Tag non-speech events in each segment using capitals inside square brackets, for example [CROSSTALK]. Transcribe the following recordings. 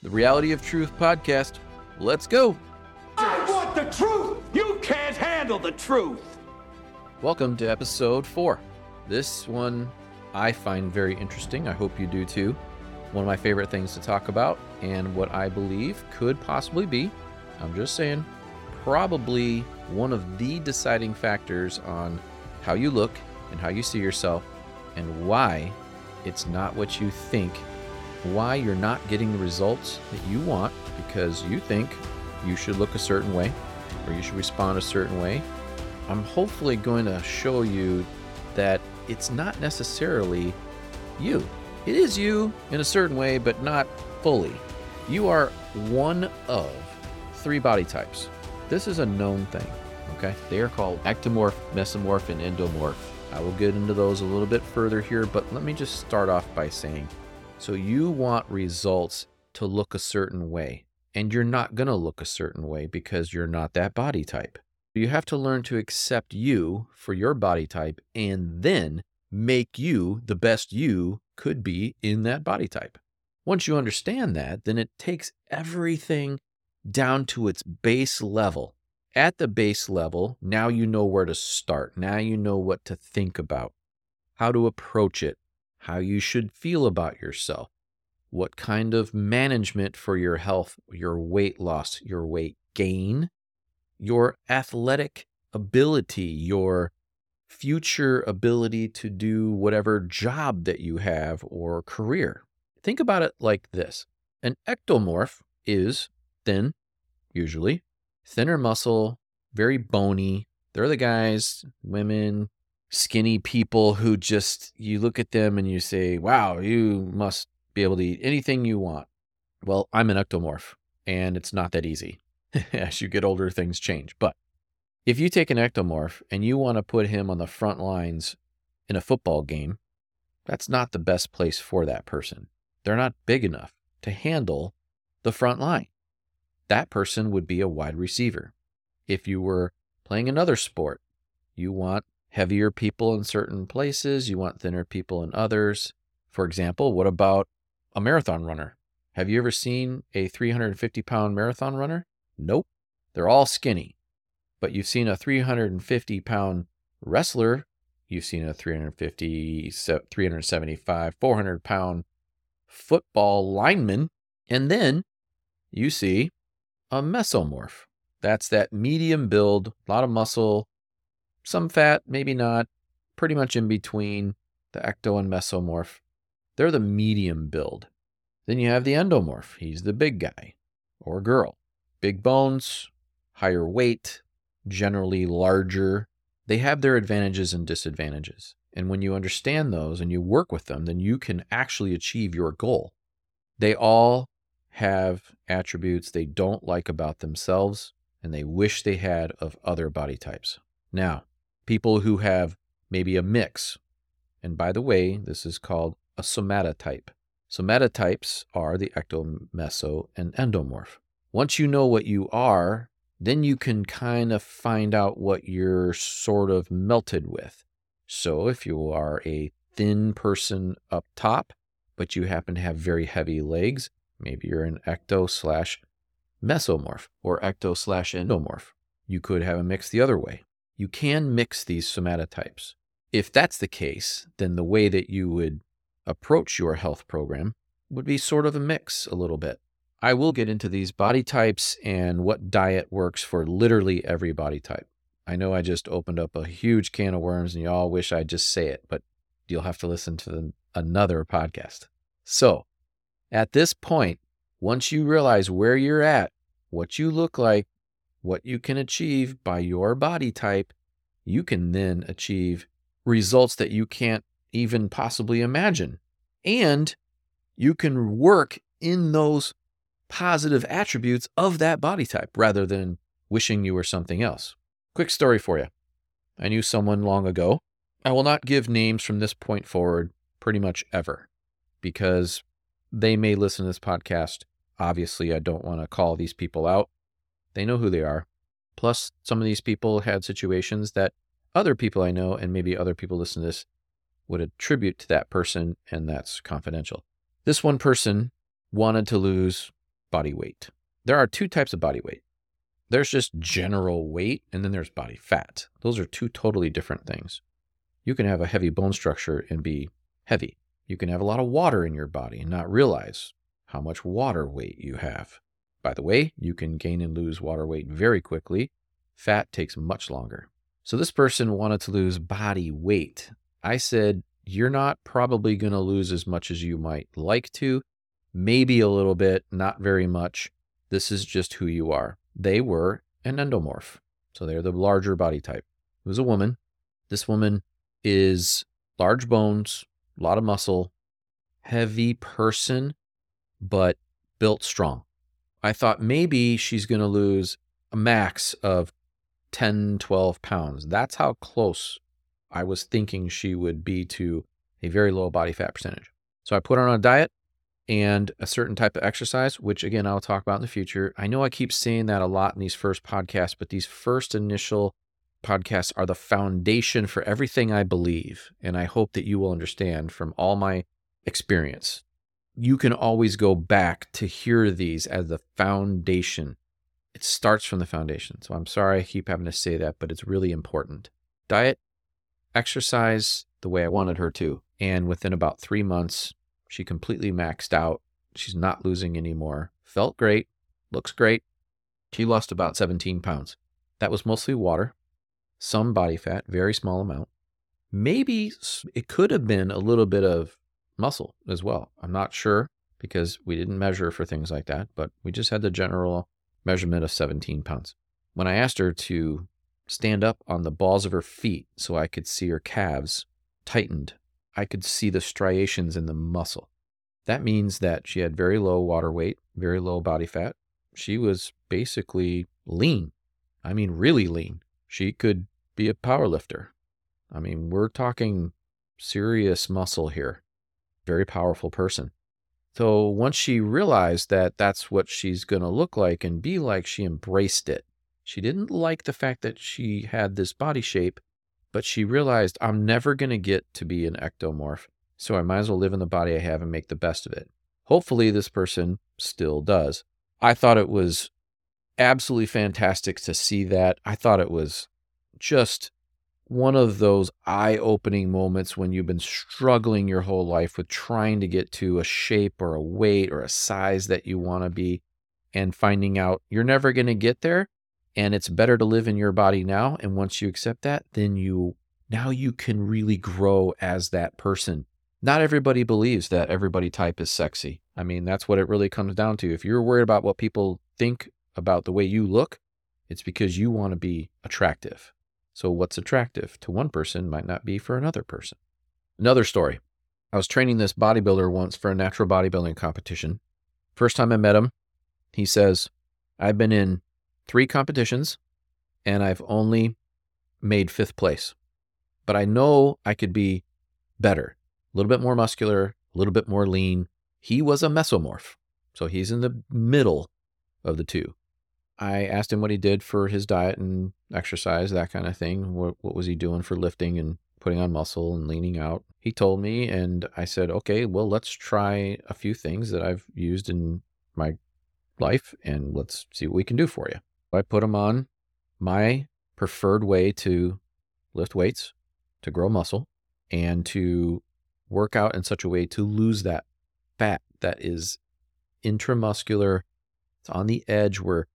the Reality of Truth podcast. Let's go. I want the truth! You can't handle the truth! Welcome to episode four. This one I find very interesting. I hope you do too. One of my favorite things to talk about, and what I believe could possibly be, I'm just saying, probably one of the deciding factors on how you look and how you see yourself and why it's not what you think, why you're not getting the results that you want because you think you should look a certain way or you should respond a certain way. I'm hopefully going to show you that it's not necessarily you. It is you in a certain way, but not fully. You are one of three body types. This is a known thing, okay? They are called ectomorph, mesomorph, and endomorph. I will get into those a little bit further here, but let me just start off by saying so you want results to look a certain way, and you're not going to look a certain way because you're not that body type. You have to learn to accept you for your body type and then make you the best you could be in that body type. Once you understand that, then it takes everything down to its base level at the base level, now you know where to start. Now you know what to think about, how to approach it, how you should feel about yourself, what kind of management for your health, your weight loss, your weight gain, your athletic ability, your future ability to do whatever job that you have or career. Think about it like this an ectomorph is thin, usually, thinner muscle, very bony. They're the guys, women, skinny people who just, you look at them and you say, wow, you must be able to eat anything you want. Well, I'm an ectomorph, and it's not that easy. [LAUGHS] As you get older, things change. But if you take an ectomorph and you want to put him on the front lines in a football game, that's not the best place for that person. They're not big enough to handle the front line that person would be a wide receiver. If you were playing another sport, you want heavier people in certain places, you want thinner people in others. For example, what about a marathon runner? Have you ever seen a 350 pound marathon runner? Nope. They're all skinny. But you've seen a 350 pound wrestler, you've seen a 350, 375, 400 pound football lineman, and then you see a mesomorph. That's that medium build, a lot of muscle, some fat, maybe not, pretty much in between the ecto and mesomorph. They're the medium build. Then you have the endomorph. He's the big guy or girl. Big bones, higher weight, generally larger. They have their advantages and disadvantages. And when you understand those and you work with them, then you can actually achieve your goal. They all have attributes they don't like about themselves and they wish they had of other body types. Now, people who have maybe a mix, and by the way, this is called a somatotype. Somatotypes are the ecto, meso, and endomorph. Once you know what you are, then you can kind of find out what you're sort of melted with. So if you are a thin person up top, but you happen to have very heavy legs, Maybe you're an ecto slash mesomorph or ecto slash endomorph. You could have a mix the other way. You can mix these somatotypes. If that's the case, then the way that you would approach your health program would be sort of a mix a little bit. I will get into these body types and what diet works for literally every body type. I know I just opened up a huge can of worms and you all wish I'd just say it, but you'll have to listen to the, another podcast. So, at this point, once you realize where you're at, what you look like, what you can achieve by your body type, you can then achieve results that you can't even possibly imagine. And you can work in those positive attributes of that body type rather than wishing you were something else. Quick story for you. I knew someone long ago. I will not give names from this point forward pretty much ever because they may listen to this podcast. Obviously, I don't want to call these people out. They know who they are. Plus, some of these people had situations that other people I know and maybe other people listen to this would attribute to that person, and that's confidential. This one person wanted to lose body weight. There are two types of body weight. There's just general weight, and then there's body fat. Those are two totally different things. You can have a heavy bone structure and be heavy. You can have a lot of water in your body and not realize how much water weight you have. By the way, you can gain and lose water weight very quickly. Fat takes much longer. So this person wanted to lose body weight. I said, You're not probably going to lose as much as you might like to, maybe a little bit, not very much. This is just who you are. They were an endomorph. So they're the larger body type. It was a woman. This woman is large bones, a lot of muscle, heavy person, but built strong. I thought maybe she's going to lose a max of 10, 12 pounds. That's how close I was thinking she would be to a very low body fat percentage. So I put her on a diet and a certain type of exercise, which again, I'll talk about in the future. I know I keep saying that a lot in these first podcasts, but these first initial podcasts are the foundation for everything I believe. And I hope that you will understand from all my experience. You can always go back to hear these as the foundation. It starts from the foundation. So I'm sorry I keep having to say that, but it's really important. Diet, exercise the way I wanted her to. And within about three months, she completely maxed out. She's not losing anymore. Felt great, looks great. She lost about 17 pounds. That was mostly water some body fat, very small amount. Maybe it could have been a little bit of muscle as well. I'm not sure because we didn't measure for things like that, but we just had the general measurement of 17 pounds. When I asked her to stand up on the balls of her feet so I could see her calves tightened, I could see the striations in the muscle. That means that she had very low water weight, very low body fat. She was basically lean. I mean, really lean she could be a power lifter. I mean, we're talking serious muscle here. Very powerful person. So once she realized that that's what she's going to look like and be like, she embraced it. She didn't like the fact that she had this body shape, but she realized I'm never going to get to be an ectomorph. So I might as well live in the body I have and make the best of it. Hopefully, this person still does. I thought it was absolutely fantastic to see that. I thought it was just one of those eye opening moments when you've been struggling your whole life with trying to get to a shape or a weight or a size that you want to be and finding out you're never going to get there and it's better to live in your body now and once you accept that then you now you can really grow as that person. Not everybody believes that everybody type is sexy. I mean that's what it really comes down to. If you're worried about what people think about the way you look, it's because you want to be attractive. So, what's attractive to one person might not be for another person. Another story I was training this bodybuilder once for a natural bodybuilding competition. First time I met him, he says, I've been in three competitions and I've only made fifth place. But I know I could be better, a little bit more muscular, a little bit more lean. He was a mesomorph. So he's in the middle of the two. I asked him what he did for his diet and exercise, that kind of thing. What, what was he doing for lifting and putting on muscle and leaning out? He told me, and I said, okay, well, let's try a few things that I've used in my life and let's see what we can do for you. I put him on my preferred way to lift weights, to grow muscle, and to work out in such a way to lose that fat that is intramuscular. It's on the edge where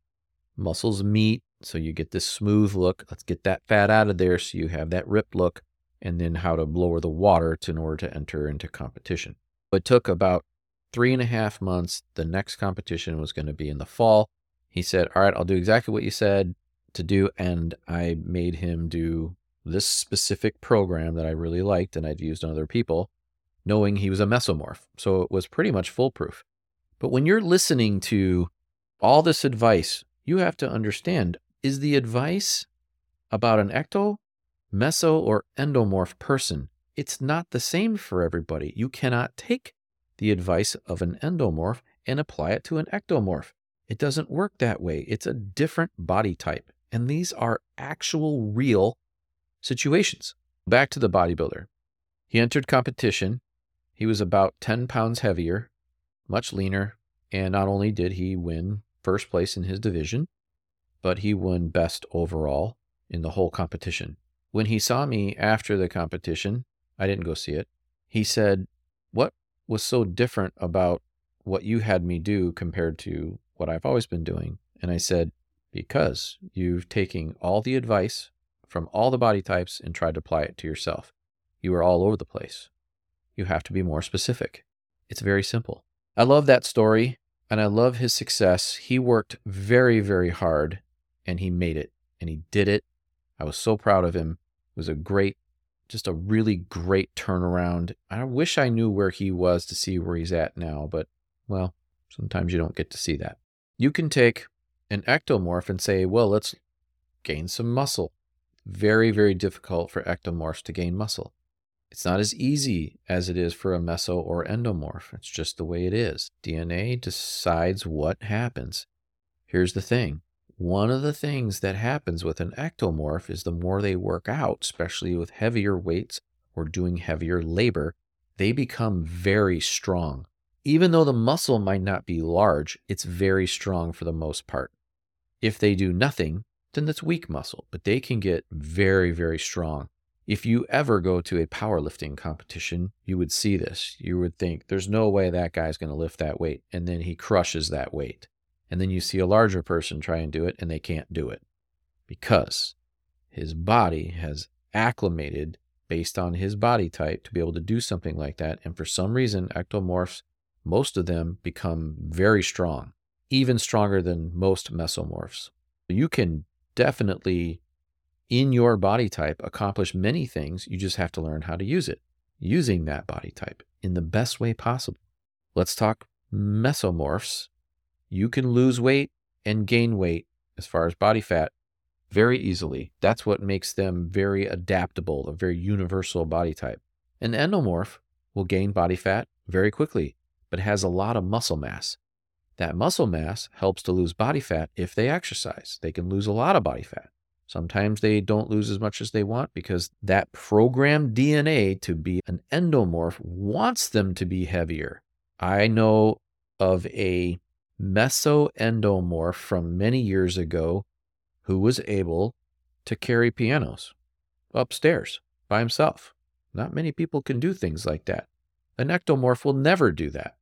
muscles meet so you get this smooth look. Let's get that fat out of there so you have that ripped look, and then how to lower the water to, in order to enter into competition. It took about three and a half months. The next competition was going to be in the fall. He said, All right, I'll do exactly what you said to do. And I made him do this specific program that I really liked and I'd used on other people, knowing he was a mesomorph. So it was pretty much foolproof. But when you're listening to all this advice you have to understand is the advice about an ecto, meso, or endomorph person. It's not the same for everybody. You cannot take the advice of an endomorph and apply it to an ectomorph. It doesn't work that way. It's a different body type. And these are actual real situations. Back to the bodybuilder. He entered competition. He was about 10 pounds heavier, much leaner, And not only did he win first place in his division, but he won best overall in the whole competition. When he saw me after the competition, I didn't go see it. He said, What was so different about what you had me do compared to what I've always been doing? And I said, Because you've taken all the advice from all the body types and tried to apply it to yourself. You are all over the place. You have to be more specific. It's very simple. I love that story and I love his success. He worked very, very hard and he made it and he did it. I was so proud of him. It was a great, just a really great turnaround. I wish I knew where he was to see where he's at now, but well, sometimes you don't get to see that. You can take an ectomorph and say, well, let's gain some muscle. Very, very difficult for ectomorphs to gain muscle. It's not as easy as it is for a meso or endomorph. It's just the way it is. DNA decides what happens. Here's the thing one of the things that happens with an ectomorph is the more they work out, especially with heavier weights or doing heavier labor, they become very strong. Even though the muscle might not be large, it's very strong for the most part. If they do nothing, then that's weak muscle, but they can get very, very strong. If you ever go to a powerlifting competition, you would see this. You would think, there's no way that guy's going to lift that weight. And then he crushes that weight. And then you see a larger person try and do it, and they can't do it because his body has acclimated based on his body type to be able to do something like that. And for some reason, ectomorphs, most of them become very strong, even stronger than most mesomorphs. You can definitely in your body type accomplish many things. You just have to learn how to use it using that body type in the best way possible. Let's talk mesomorphs. You can lose weight and gain weight as far as body fat very easily. That's what makes them very adaptable, a very universal body type. An endomorph will gain body fat very quickly, but has a lot of muscle mass. That muscle mass helps to lose body fat if they exercise. They can lose a lot of body fat. Sometimes they don't lose as much as they want because that programmed DNA to be an endomorph wants them to be heavier. I know of a mesoendomorph from many years ago who was able to carry pianos upstairs by himself. Not many people can do things like that. An ectomorph will never do that.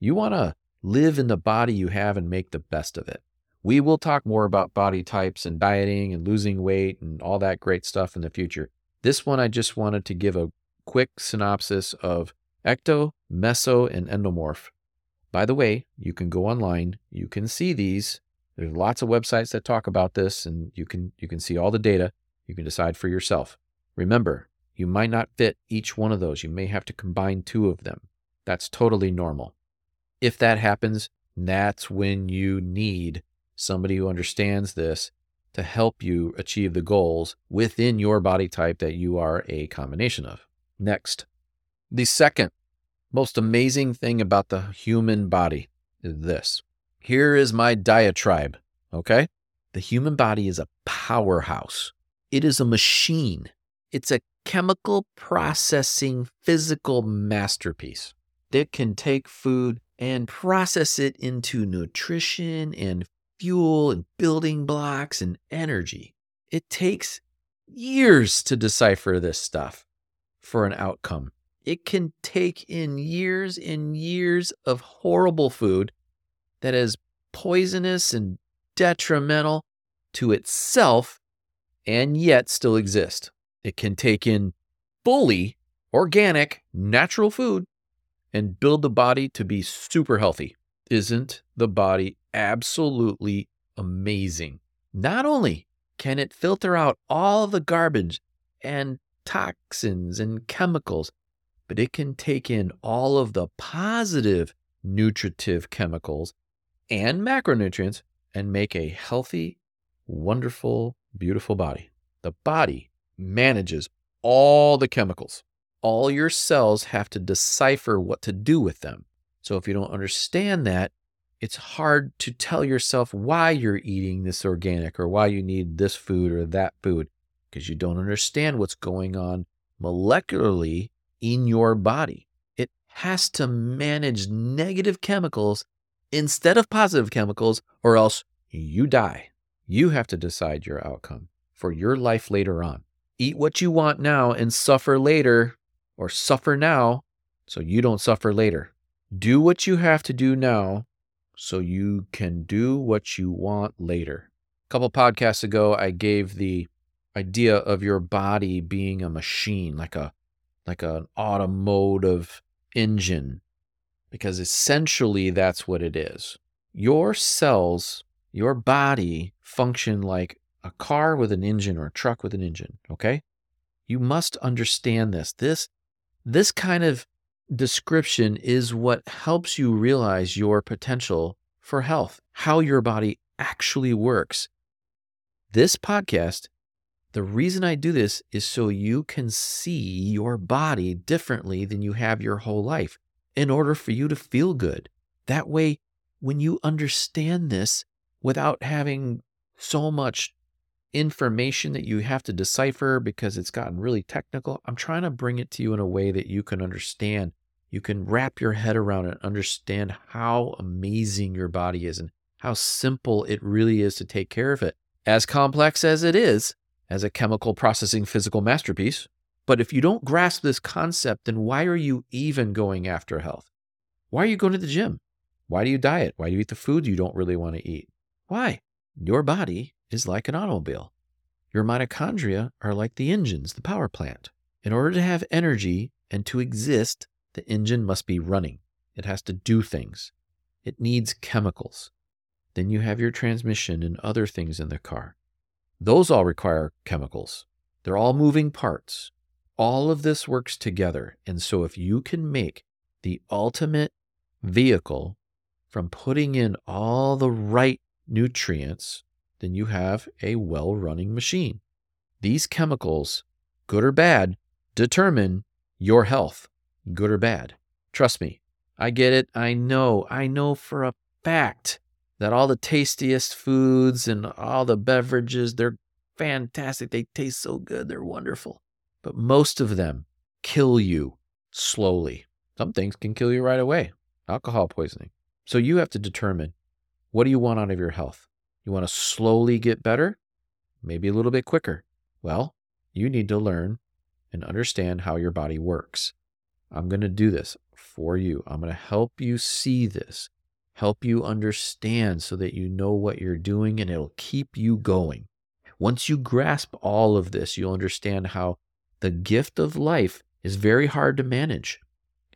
You want to live in the body you have and make the best of it. We will talk more about body types and dieting and losing weight and all that great stuff in the future. This one, I just wanted to give a quick synopsis of ecto, meso, and endomorph. By the way, you can go online, you can see these. There's lots of websites that talk about this, and you can you can see all the data. You can decide for yourself. Remember, you might not fit each one of those. You may have to combine two of them. That's totally normal. If that happens, that's when you need somebody who understands this to help you achieve the goals within your body type that you are a combination of. Next, the second most amazing thing about the human body is this. Here is my diatribe, okay? The human body is a powerhouse. It is a machine. It's a chemical processing physical masterpiece that can take food and process it into nutrition and fuel and building blocks and energy. It takes years to decipher this stuff for an outcome. It can take in years and years of horrible food that is poisonous and detrimental to itself and yet still exist. It can take in fully organic, natural food and build the body to be super healthy. Isn't the body absolutely amazing? Not only can it filter out all the garbage and toxins and chemicals, but it can take in all of the positive nutritive chemicals and macronutrients and make a healthy, wonderful, beautiful body. The body manages all the chemicals all your cells have to decipher what to do with them. So if you don't understand that, it's hard to tell yourself why you're eating this organic or why you need this food or that food because you don't understand what's going on molecularly in your body. It has to manage negative chemicals instead of positive chemicals, or else you die. You have to decide your outcome for your life later on. Eat what you want now and suffer later, or suffer now so you don't suffer later. Do what you have to do now so you can do what you want later. A couple podcasts ago, I gave the idea of your body being a machine, like a like an automotive engine, because essentially that's what it is. Your cells, your body function like a car with an engine or a truck with an engine, okay? You must understand this. This this kind of description is what helps you realize your potential for health, how your body actually works. This podcast, the reason I do this is so you can see your body differently than you have your whole life in order for you to feel good. That way, when you understand this without having so much information that you have to decipher because it's gotten really technical. I'm trying to bring it to you in a way that you can understand. You can wrap your head around it, understand how amazing your body is and how simple it really is to take care of it. As complex as it is, as a chemical processing physical masterpiece. But if you don't grasp this concept, then why are you even going after health? Why are you going to the gym? Why do you diet? Why do you eat the food you don't really want to eat? Why? Your body is like an automobile. Your mitochondria are like the engines, the power plant. In order to have energy and to exist, the engine must be running. It has to do things. It needs chemicals. Then you have your transmission and other things in the car. Those all require chemicals. They're all moving parts. All of this works together. And so, if you can make the ultimate vehicle from putting in all the right nutrients then you have a well running machine. These chemicals, good or bad, determine your health, good or bad. Trust me, I get it. I know, I know for a fact that all the tastiest foods and all the beverages, they're fantastic. They taste so good. They're wonderful. But most of them kill you slowly. Some things can kill you right away. Alcohol poisoning. So you have to determine what do you want out of your health? You want to slowly get better, maybe a little bit quicker. Well, you need to learn and understand how your body works. I'm going to do this for you. I'm going to help you see this, help you understand so that you know what you're doing and it'll keep you going. Once you grasp all of this, you'll understand how the gift of life is very hard to manage.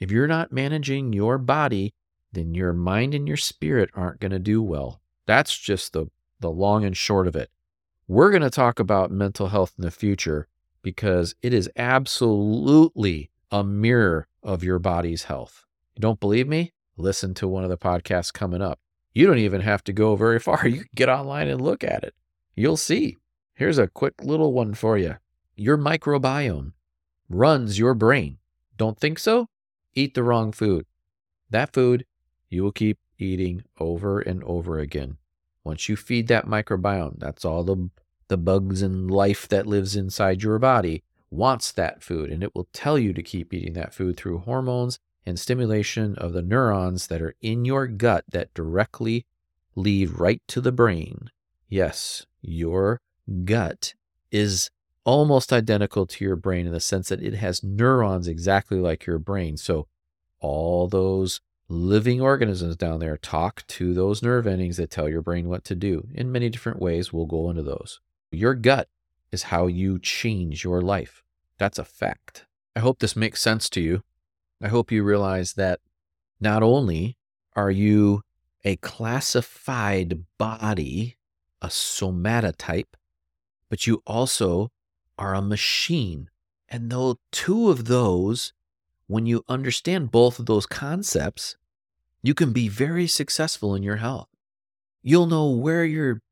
If you're not managing your body, then your mind and your spirit aren't going to do well. That's just the the long and short of it. We're going to talk about mental health in the future because it is absolutely a mirror of your body's health. You don't believe me? Listen to one of the podcasts coming up. You don't even have to go very [LAUGHS] far. You can get online and look at it. You'll see. Here's a quick little one for you. Your microbiome runs your brain. Don't think so? Eat the wrong food. That food you will keep eating over and over again. Once you feed that microbiome, that's all the, the bugs and life that lives inside your body wants that food, and it will tell you to keep eating that food through hormones and stimulation of the neurons that are in your gut that directly lead right to the brain. Yes, your gut is almost identical to your brain in the sense that it has neurons exactly like your brain. So all those living organisms down there talk to those nerve endings that tell your brain what to do in many different ways. We'll go into those. Your gut is how you change your life. That's a fact. I hope this makes sense to you. I hope you realize that not only are you a classified body, a somatotype, but you also are a machine. And though two of those when you understand both of those concepts, you can be very successful in your health. You'll know where your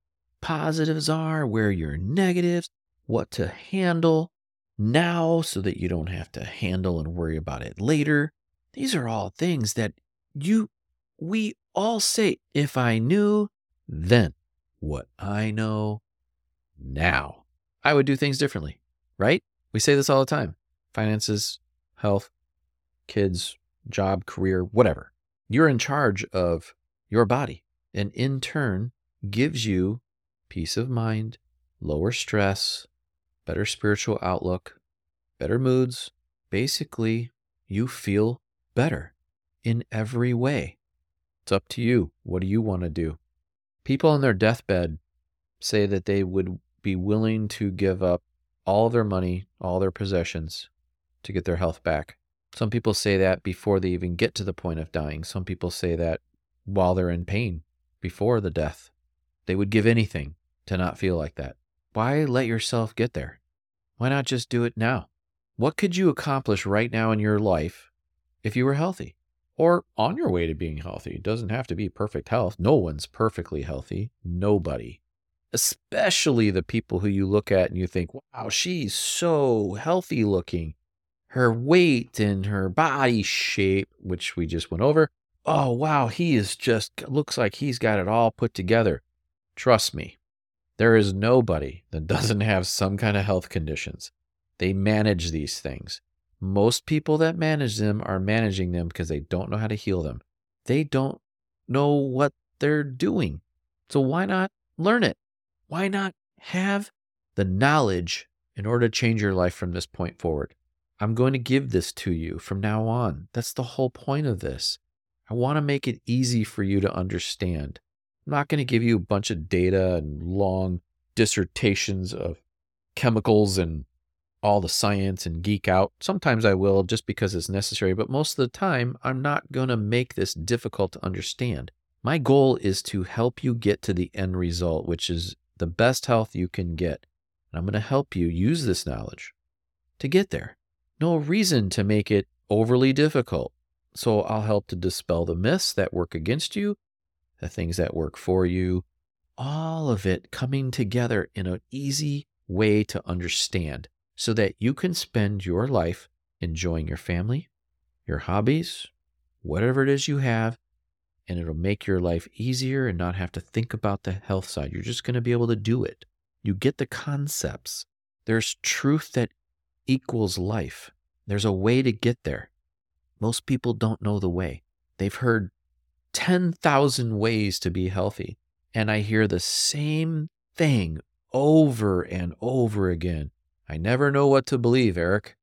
positives are, where your negatives, what to handle now so that you don't have to handle and worry about it later. These are all things that you, we all say, if I knew then what I know now, I would do things differently, right? We say this all the time finances, health, kids, job, career, whatever. You're in charge of your body and in turn gives you peace of mind, lower stress, better spiritual outlook, better moods. Basically, you feel better in every way. It's up to you. What do you want to do? People on their deathbed say that they would be willing to give up all their money, all their possessions to get their health back. Some people say that before they even get to the point of dying. Some people say that while they're in pain before the death. They would give anything to not feel like that. Why let yourself get there? Why not just do it now? What could you accomplish right now in your life if you were healthy or on your way to being healthy? It doesn't have to be perfect health. No one's perfectly healthy. Nobody. Especially the people who you look at and you think, wow, she's so healthy looking. Her weight and her body shape, which we just went over. Oh, wow, he is just, looks like he's got it all put together. Trust me, there is nobody that [LAUGHS] doesn't have some kind of health conditions. They manage these things. Most people that manage them are managing them because they don't know how to heal them. They don't know what they're doing. So why not learn it? Why not have the knowledge in order to change your life from this point forward? I'm going to give this to you from now on. That's the whole point of this. I want to make it easy for you to understand. I'm not going to give you a bunch of data and long dissertations of chemicals and all the science and geek out. Sometimes I will just because it's necessary, but most of the time, I'm not going to make this difficult to understand. My goal is to help you get to the end result, which is the best health you can get. And I'm going to help you use this knowledge to get there. No reason to make it overly difficult. So I'll help to dispel the myths that work against you the things that work for you, all of it coming together in an easy way to understand so that you can spend your life enjoying your family, your hobbies, whatever it is you have, and it'll make your life easier and not have to think about the health side. You're just going to be able to do it. You get the concepts. There's truth that equals life. There's a way to get there. Most people don't know the way. They've heard 10,000 ways to be healthy. And I hear the same thing over and over again. I never know what to believe, Eric.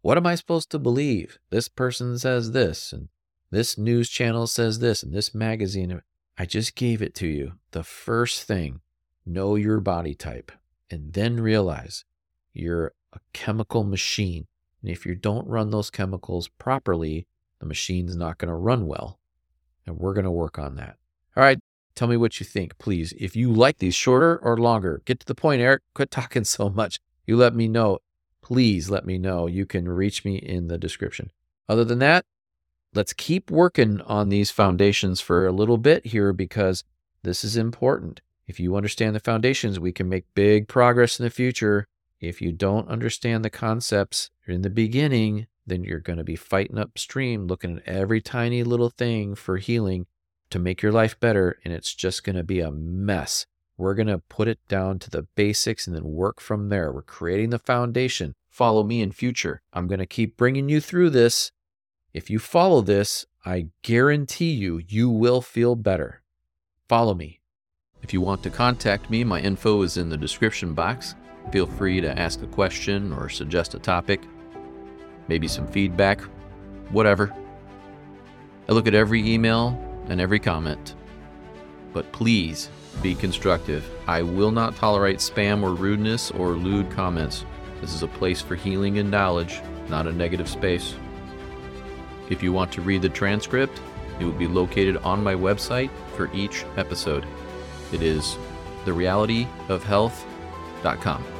What am I supposed to believe? This person says this, and this news channel says this, and this magazine. I just gave it to you. The first thing know your body type, and then realize you're a chemical machine. And if you don't run those chemicals properly, the machine's not going to run well. And we're going to work on that. All right. Tell me what you think, please. If you like these shorter or longer, get to the point, Eric. Quit [LAUGHS] talking so much. You let me know. Please let me know. You can reach me in the description. Other than that, let's keep working on these foundations for a little bit here because this is important. If you understand the foundations, we can make big progress in the future. If you don't understand the concepts in the beginning, then you're going to be fighting upstream, looking at every tiny little thing for healing to make your life better. And it's just going to be a mess. We're going to put it down to the basics and then work from there. We're creating the foundation. Follow me in future. I'm going to keep bringing you through this. If you follow this, I guarantee you, you will feel better. Follow me. If you want to contact me, my info is in the description box. Feel free to ask a question or suggest a topic maybe some feedback, whatever. I look at every email and every comment. But please be constructive. I will not tolerate spam or rudeness or lewd comments. This is a place for healing and knowledge, not a negative space. If you want to read the transcript, it will be located on my website for each episode. It is therealityofhealth.com.